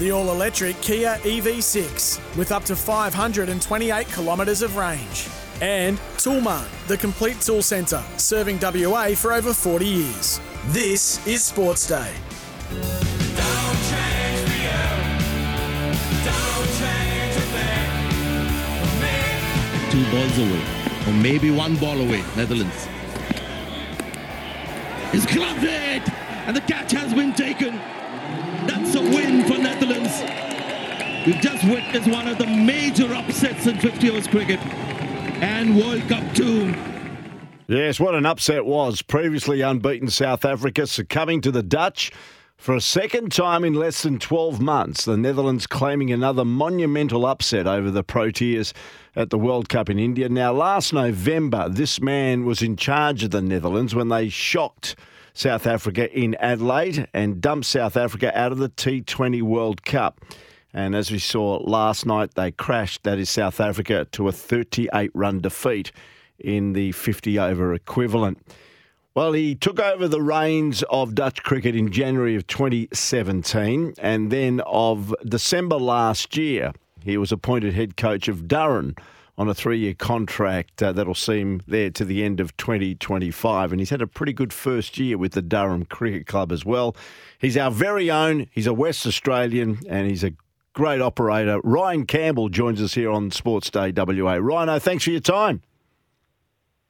the all electric Kia EV6 with up to 528 kilometres of range. And Toolmart, the complete tool centre, serving WA for over 40 years. This is Sports Day. Two balls away, or maybe one ball away, Netherlands. It's it, and the catch has been taken. That's a win for Netherlands. We've just witnessed one of the major upsets in 50 overs cricket and World Cup 2. Yes, what an upset was. Previously unbeaten South Africa succumbing to the Dutch. For a second time in less than 12 months, the Netherlands claiming another monumental upset over the Proteas at the World Cup in India. Now, last November, this man was in charge of the Netherlands when they shocked South Africa in Adelaide and dumped South Africa out of the T20 World Cup. And as we saw last night, they crashed, that is South Africa, to a 38 run defeat in the 50 over equivalent. Well, he took over the reins of Dutch cricket in January of 2017, and then of December last year, he was appointed head coach of Durham on a three year contract uh, that'll see him there to the end of 2025. And he's had a pretty good first year with the Durham Cricket Club as well. He's our very own, he's a West Australian, and he's a great operator. Ryan Campbell joins us here on Sports Day WA. Rhino, thanks for your time.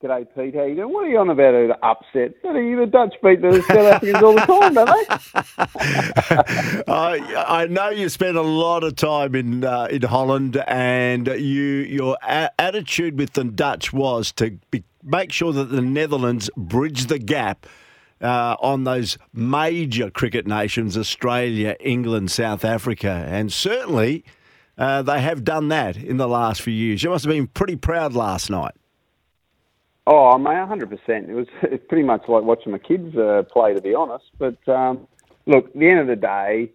G'day, Pete. How you doing? What are you on about an upset? The Dutch beat the South Africans all the time, don't they? I, I know you spent a lot of time in uh, in Holland, and you your a- attitude with the Dutch was to be, make sure that the Netherlands bridge the gap uh, on those major cricket nations: Australia, England, South Africa, and certainly uh, they have done that in the last few years. You must have been pretty proud last night. Oh, mate, 100%. It was pretty much like watching my kids uh, play, to be honest. But um, look, at the end of the day,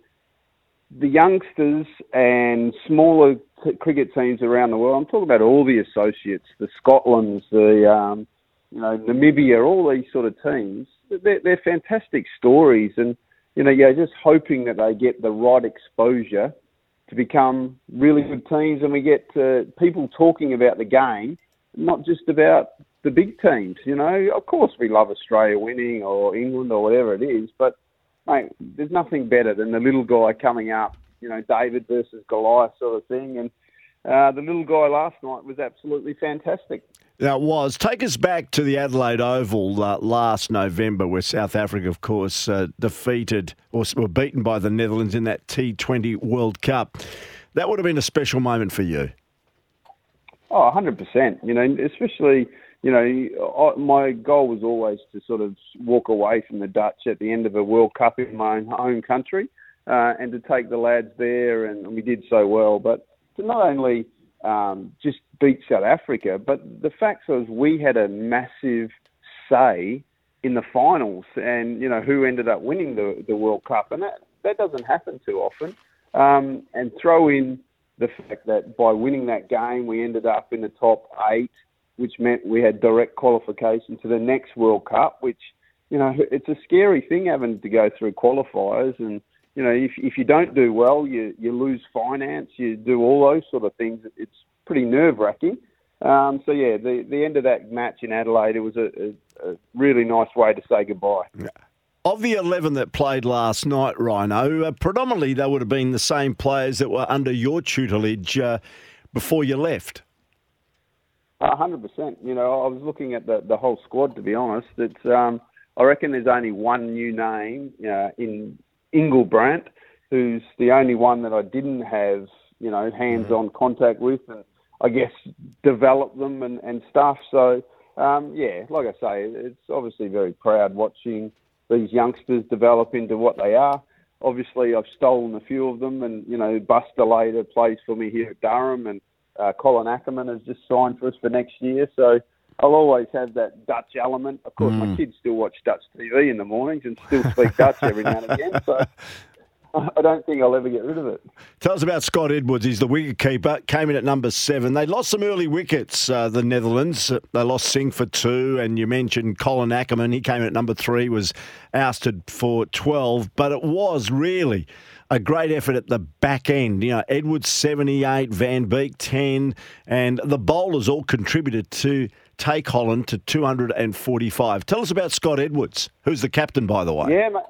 the youngsters and smaller cricket teams around the world, I'm talking about all the associates, the Scotlands, the, um, you know, Namibia, all these sort of teams, they're, they're fantastic stories. And, you know, you're just hoping that they get the right exposure to become really good teams and we get uh, people talking about the game, not just about the big teams. You know, of course we love Australia winning or England or whatever it is, but mate, there's nothing better than the little guy coming up. You know, David versus Goliath sort of thing, and uh, the little guy last night was absolutely fantastic. That was. Take us back to the Adelaide Oval uh, last November, where South Africa, of course, uh, defeated or were beaten by the Netherlands in that T20 World Cup. That would have been a special moment for you. Oh, 100%. You know, especially you know, my goal was always to sort of walk away from the Dutch at the end of a World Cup in my own country, uh, and to take the lads there, and we did so well. But to not only um, just beat South Africa, but the fact was we had a massive say in the finals, and you know who ended up winning the the World Cup, and that that doesn't happen too often. Um, and throw in the fact that by winning that game, we ended up in the top eight which meant we had direct qualification to the next World Cup, which, you know, it's a scary thing having to go through qualifiers. And, you know, if, if you don't do well, you, you lose finance, you do all those sort of things. It's pretty nerve wracking. Um, so, yeah, the, the end of that match in Adelaide, it was a, a, a really nice way to say goodbye. Yeah. Of the 11 that played last night, Rhino, uh, predominantly they would have been the same players that were under your tutelage uh, before you left hundred percent. You know, I was looking at the the whole squad. To be honest, it's um, I reckon there's only one new name uh, in Engelbrecht, who's the only one that I didn't have you know hands-on mm-hmm. contact with, and I guess develop them and and stuff. So um, yeah, like I say, it's obviously very proud watching these youngsters develop into what they are. Obviously, I've stolen a few of them, and you know, Bas de Leede plays for me here at Durham, and uh, Colin Ackermann has just signed for us for next year, so I'll always have that Dutch element. Of course, mm. my kids still watch Dutch TV in the mornings and still speak Dutch every now and again. So, I don't think I'll ever get rid of it. Tell us about Scott Edwards. He's the wicket keeper. Came in at number seven. They lost some early wickets. Uh, the Netherlands. They lost Singh for two, and you mentioned Colin Ackermann. He came in at number three. Was ousted for twelve, but it was really a great effort at the back end. You know, Edwards 78, Van Beek 10, and the bowlers all contributed to take Holland to 245. Tell us about Scott Edwards, who's the captain, by the way. Yeah, mate,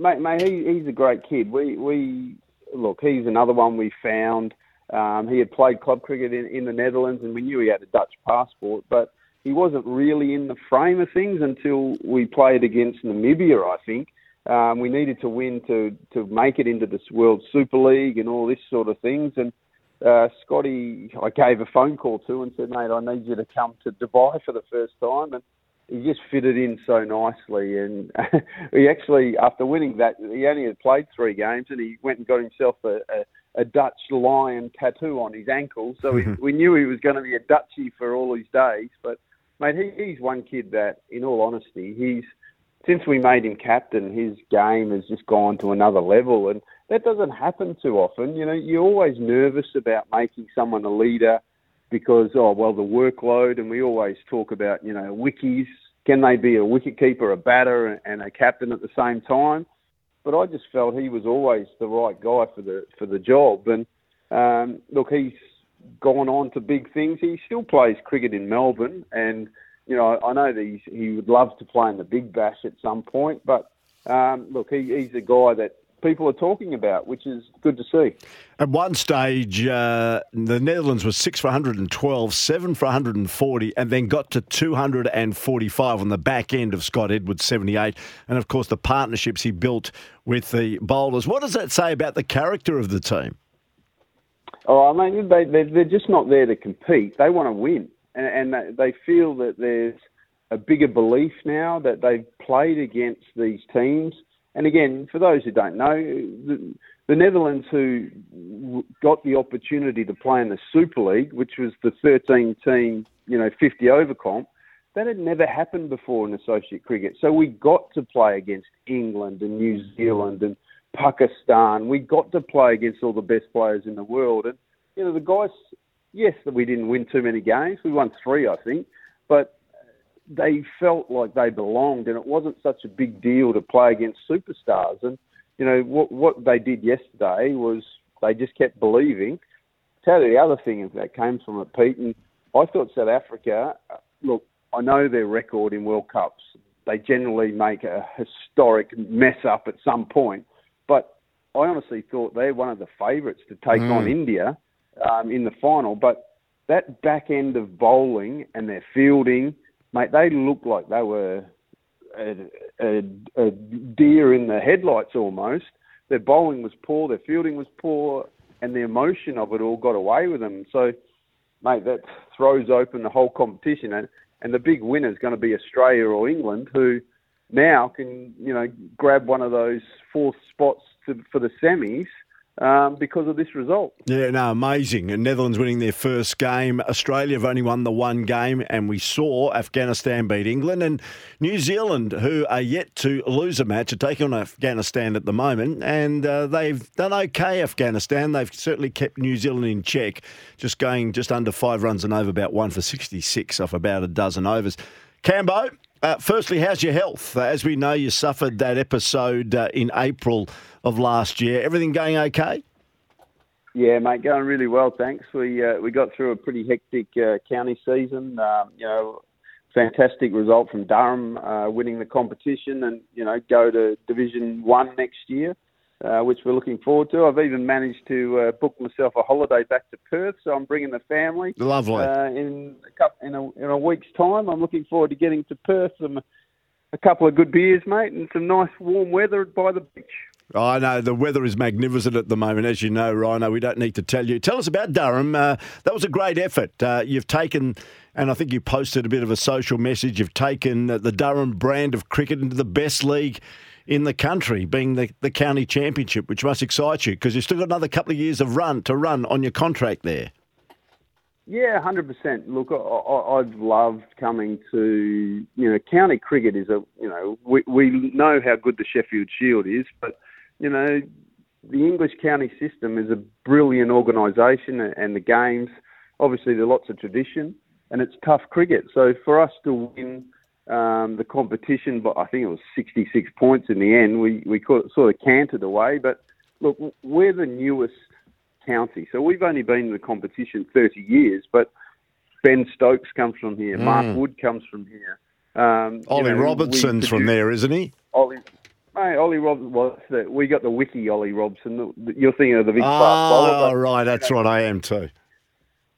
mate, mate he, he's a great kid. We, we look, he's another one we found. Um, he had played club cricket in, in the Netherlands, and we knew he had a Dutch passport, but he wasn't really in the frame of things until we played against Namibia, I think. Um, we needed to win to to make it into this World Super League and all this sort of things. And uh, Scotty, I gave a phone call to and said, mate, I need you to come to Dubai for the first time. And he just fitted in so nicely. And he actually, after winning that, he only had played three games and he went and got himself a, a, a Dutch lion tattoo on his ankle. So we, we knew he was going to be a Dutchie for all his days. But, mate, he, he's one kid that, in all honesty, he's since we made him captain, his game has just gone to another level, and that doesn't happen too often. You know, you're always nervous about making someone a leader because, oh, well, the workload, and we always talk about, you know, wickies. Can they be a wicketkeeper, a batter, and a captain at the same time? But I just felt he was always the right guy for the for the job. And um, look, he's gone on to big things. He still plays cricket in Melbourne, and you know, I know that he's, he would love to play in the Big Bash at some point, but um, look, he, he's a guy that people are talking about, which is good to see. At one stage, uh, the Netherlands was six for 112, seven for 140, and then got to 245 on the back end of Scott Edwards' 78. And of course, the partnerships he built with the bowlers. What does that say about the character of the team? Oh, I mean, they, they're just not there to compete. They want to win and, and they feel that there's a bigger belief now that they've played against these teams. And again, for those who don't know, the, the Netherlands who got the opportunity to play in the Super League, which was the 13 team, you know, 50 over comp, that had never happened before in associate cricket. So we got to play against England and New Zealand and Pakistan. We got to play against all the best players in the world. And, you know, the guys yes, we didn't win too many games. We won three, I think, but they felt like they belonged, and it wasn't such a big deal to play against superstars. And you know what what they did yesterday was they just kept believing. Tell you the other thing that came from it, Pete, and I thought South Africa. Look, I know their record in World Cups. They generally make a historic mess up at some point, but I honestly thought they're one of the favourites to take mm. on India um, in the final. But that back end of bowling and their fielding, mate, they looked like they were a, a, a deer in the headlights almost. Their bowling was poor, their fielding was poor, and the emotion of it all got away with them. So, mate, that throws open the whole competition, and, and the big winner is going to be Australia or England, who now can you know grab one of those fourth spots to, for the semis um, because of this result. Yeah, no, amazing. And Netherlands winning their first game. Australia have only won the one game, and we saw Afghanistan beat England. And New Zealand, who are yet to lose a match, are taking on Afghanistan at the moment, and uh, they've done okay, Afghanistan. They've certainly kept New Zealand in check, just going just under five runs and over, about one for 66 off about a dozen overs. Cambo, uh, firstly, how's your health? Uh, as we know, you suffered that episode uh, in April of last year. Everything going okay? Yeah, mate, going really well. Thanks. We uh, we got through a pretty hectic uh, county season. Um, you know, fantastic result from Durham, winning the competition, and you know, go to Division One next year uh, which we're looking forward to. I've even managed to uh, book myself a holiday back to Perth, so I'm bringing the family. Lovely. Uh, in a couple, in a in a week's time, I'm looking forward to getting to Perth. Some a couple of good beers, mate, and some nice warm weather by the beach. I know the weather is magnificent at the moment, as you know, Rhino. We don't need to tell you. Tell us about Durham. Uh, that was a great effort. Uh, you've taken, and I think you posted a bit of a social message. You've taken the Durham brand of cricket into the best league in the country, being the, the county championship, which must excite you because you've still got another couple of years of run to run on your contract there. Yeah, hundred percent. Look, I, have loved coming to you know county cricket is a you know we we know how good the Sheffield Shield is, but you know the English county system is a brilliant organisation, and the games. Obviously, there's lots of tradition, and it's tough cricket. So for us to win um, the competition, but I think it was 66 points in the end. We we sort of cantered away, but look, we're the newest county, so we've only been in the competition 30 years, but Ben Stokes comes from here. Mm. Mark Wood comes from here. Um, Ollie you know, Robertson's from there, isn't he? Ollie, Mate, Ollie Robson the, we got the wiki Ollie Robson. You're thinking of the big oh, Oh, right, that's right. I am too.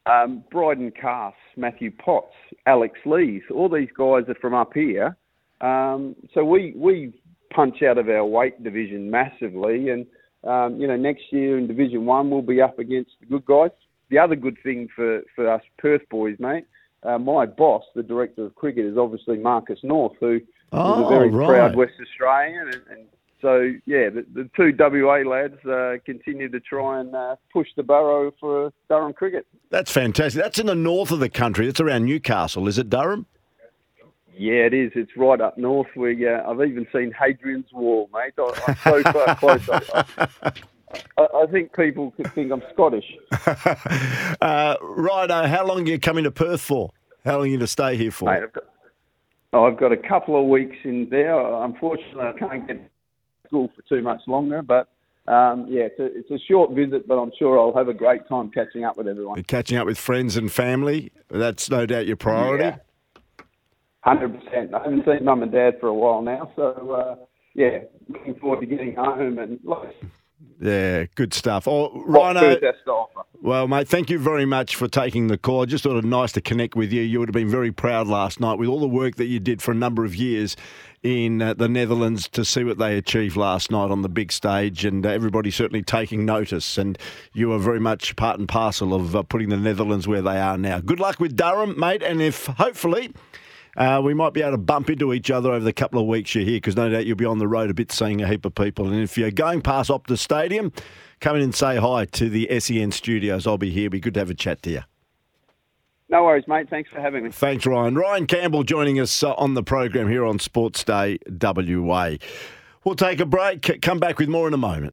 Um, Brydon Carse, Matthew Potts, Alex Lees, all these guys are from up here. Um, so we we punch out of our weight division massively, and um, you know next year in Division One we'll be up against the good guys. The other good thing for for us Perth boys, mate, uh, my boss, the director of cricket, is obviously Marcus North, who oh, is a very right. proud West Australian, and, and so yeah, the, the, two WA lads uh, continue to try and uh, push the burrow for Durham cricket. That's fantastic. That's in the north of the country. It's around Newcastle, is it, Durham? Yeah, it is. It's right up north. We uh, I've even seen Hadrian's Wall, mate. I, am so far close. I, I, I, think people could think I'm Scottish. uh, right, how long are you coming to Perth for? How long are you going to stay here for? Mate, I've, got, I've got a couple of weeks in there. Unfortunately, I can't get school for too much longer, but um, yeah, it's a, it's a short visit, but I'm sure I'll have a great time catching up with everyone. You're catching up with friends and family. That's no doubt your priority. Hundred percent. I haven't seen mum and dad for a while now, so uh, yeah, looking forward to getting home and. Like, yeah, good stuff. Oh, Rhino. Well, mate, thank you very much for taking the call. I just thought it nice to connect with you. You would have been very proud last night with all the work that you did for a number of years in uh, the Netherlands to see what they achieved last night on the big stage, and uh, everybody certainly taking notice. And you are very much part and parcel of uh, putting the Netherlands where they are now. Good luck with Durham, mate, and if hopefully uh, we might be able to bump into each other over the couple of weeks you're here because no doubt you'll be on the road a bit seeing a heap of people. And if you're going past Optus Stadium, come in and say hi to the SEN studios. I'll be here. It'll be good to have a chat to you. No worries, mate. Thanks for having me. Thanks, Ryan. Ryan Campbell joining us uh, on the program here on Sports Day WA. We'll take a break, come back with more in a moment.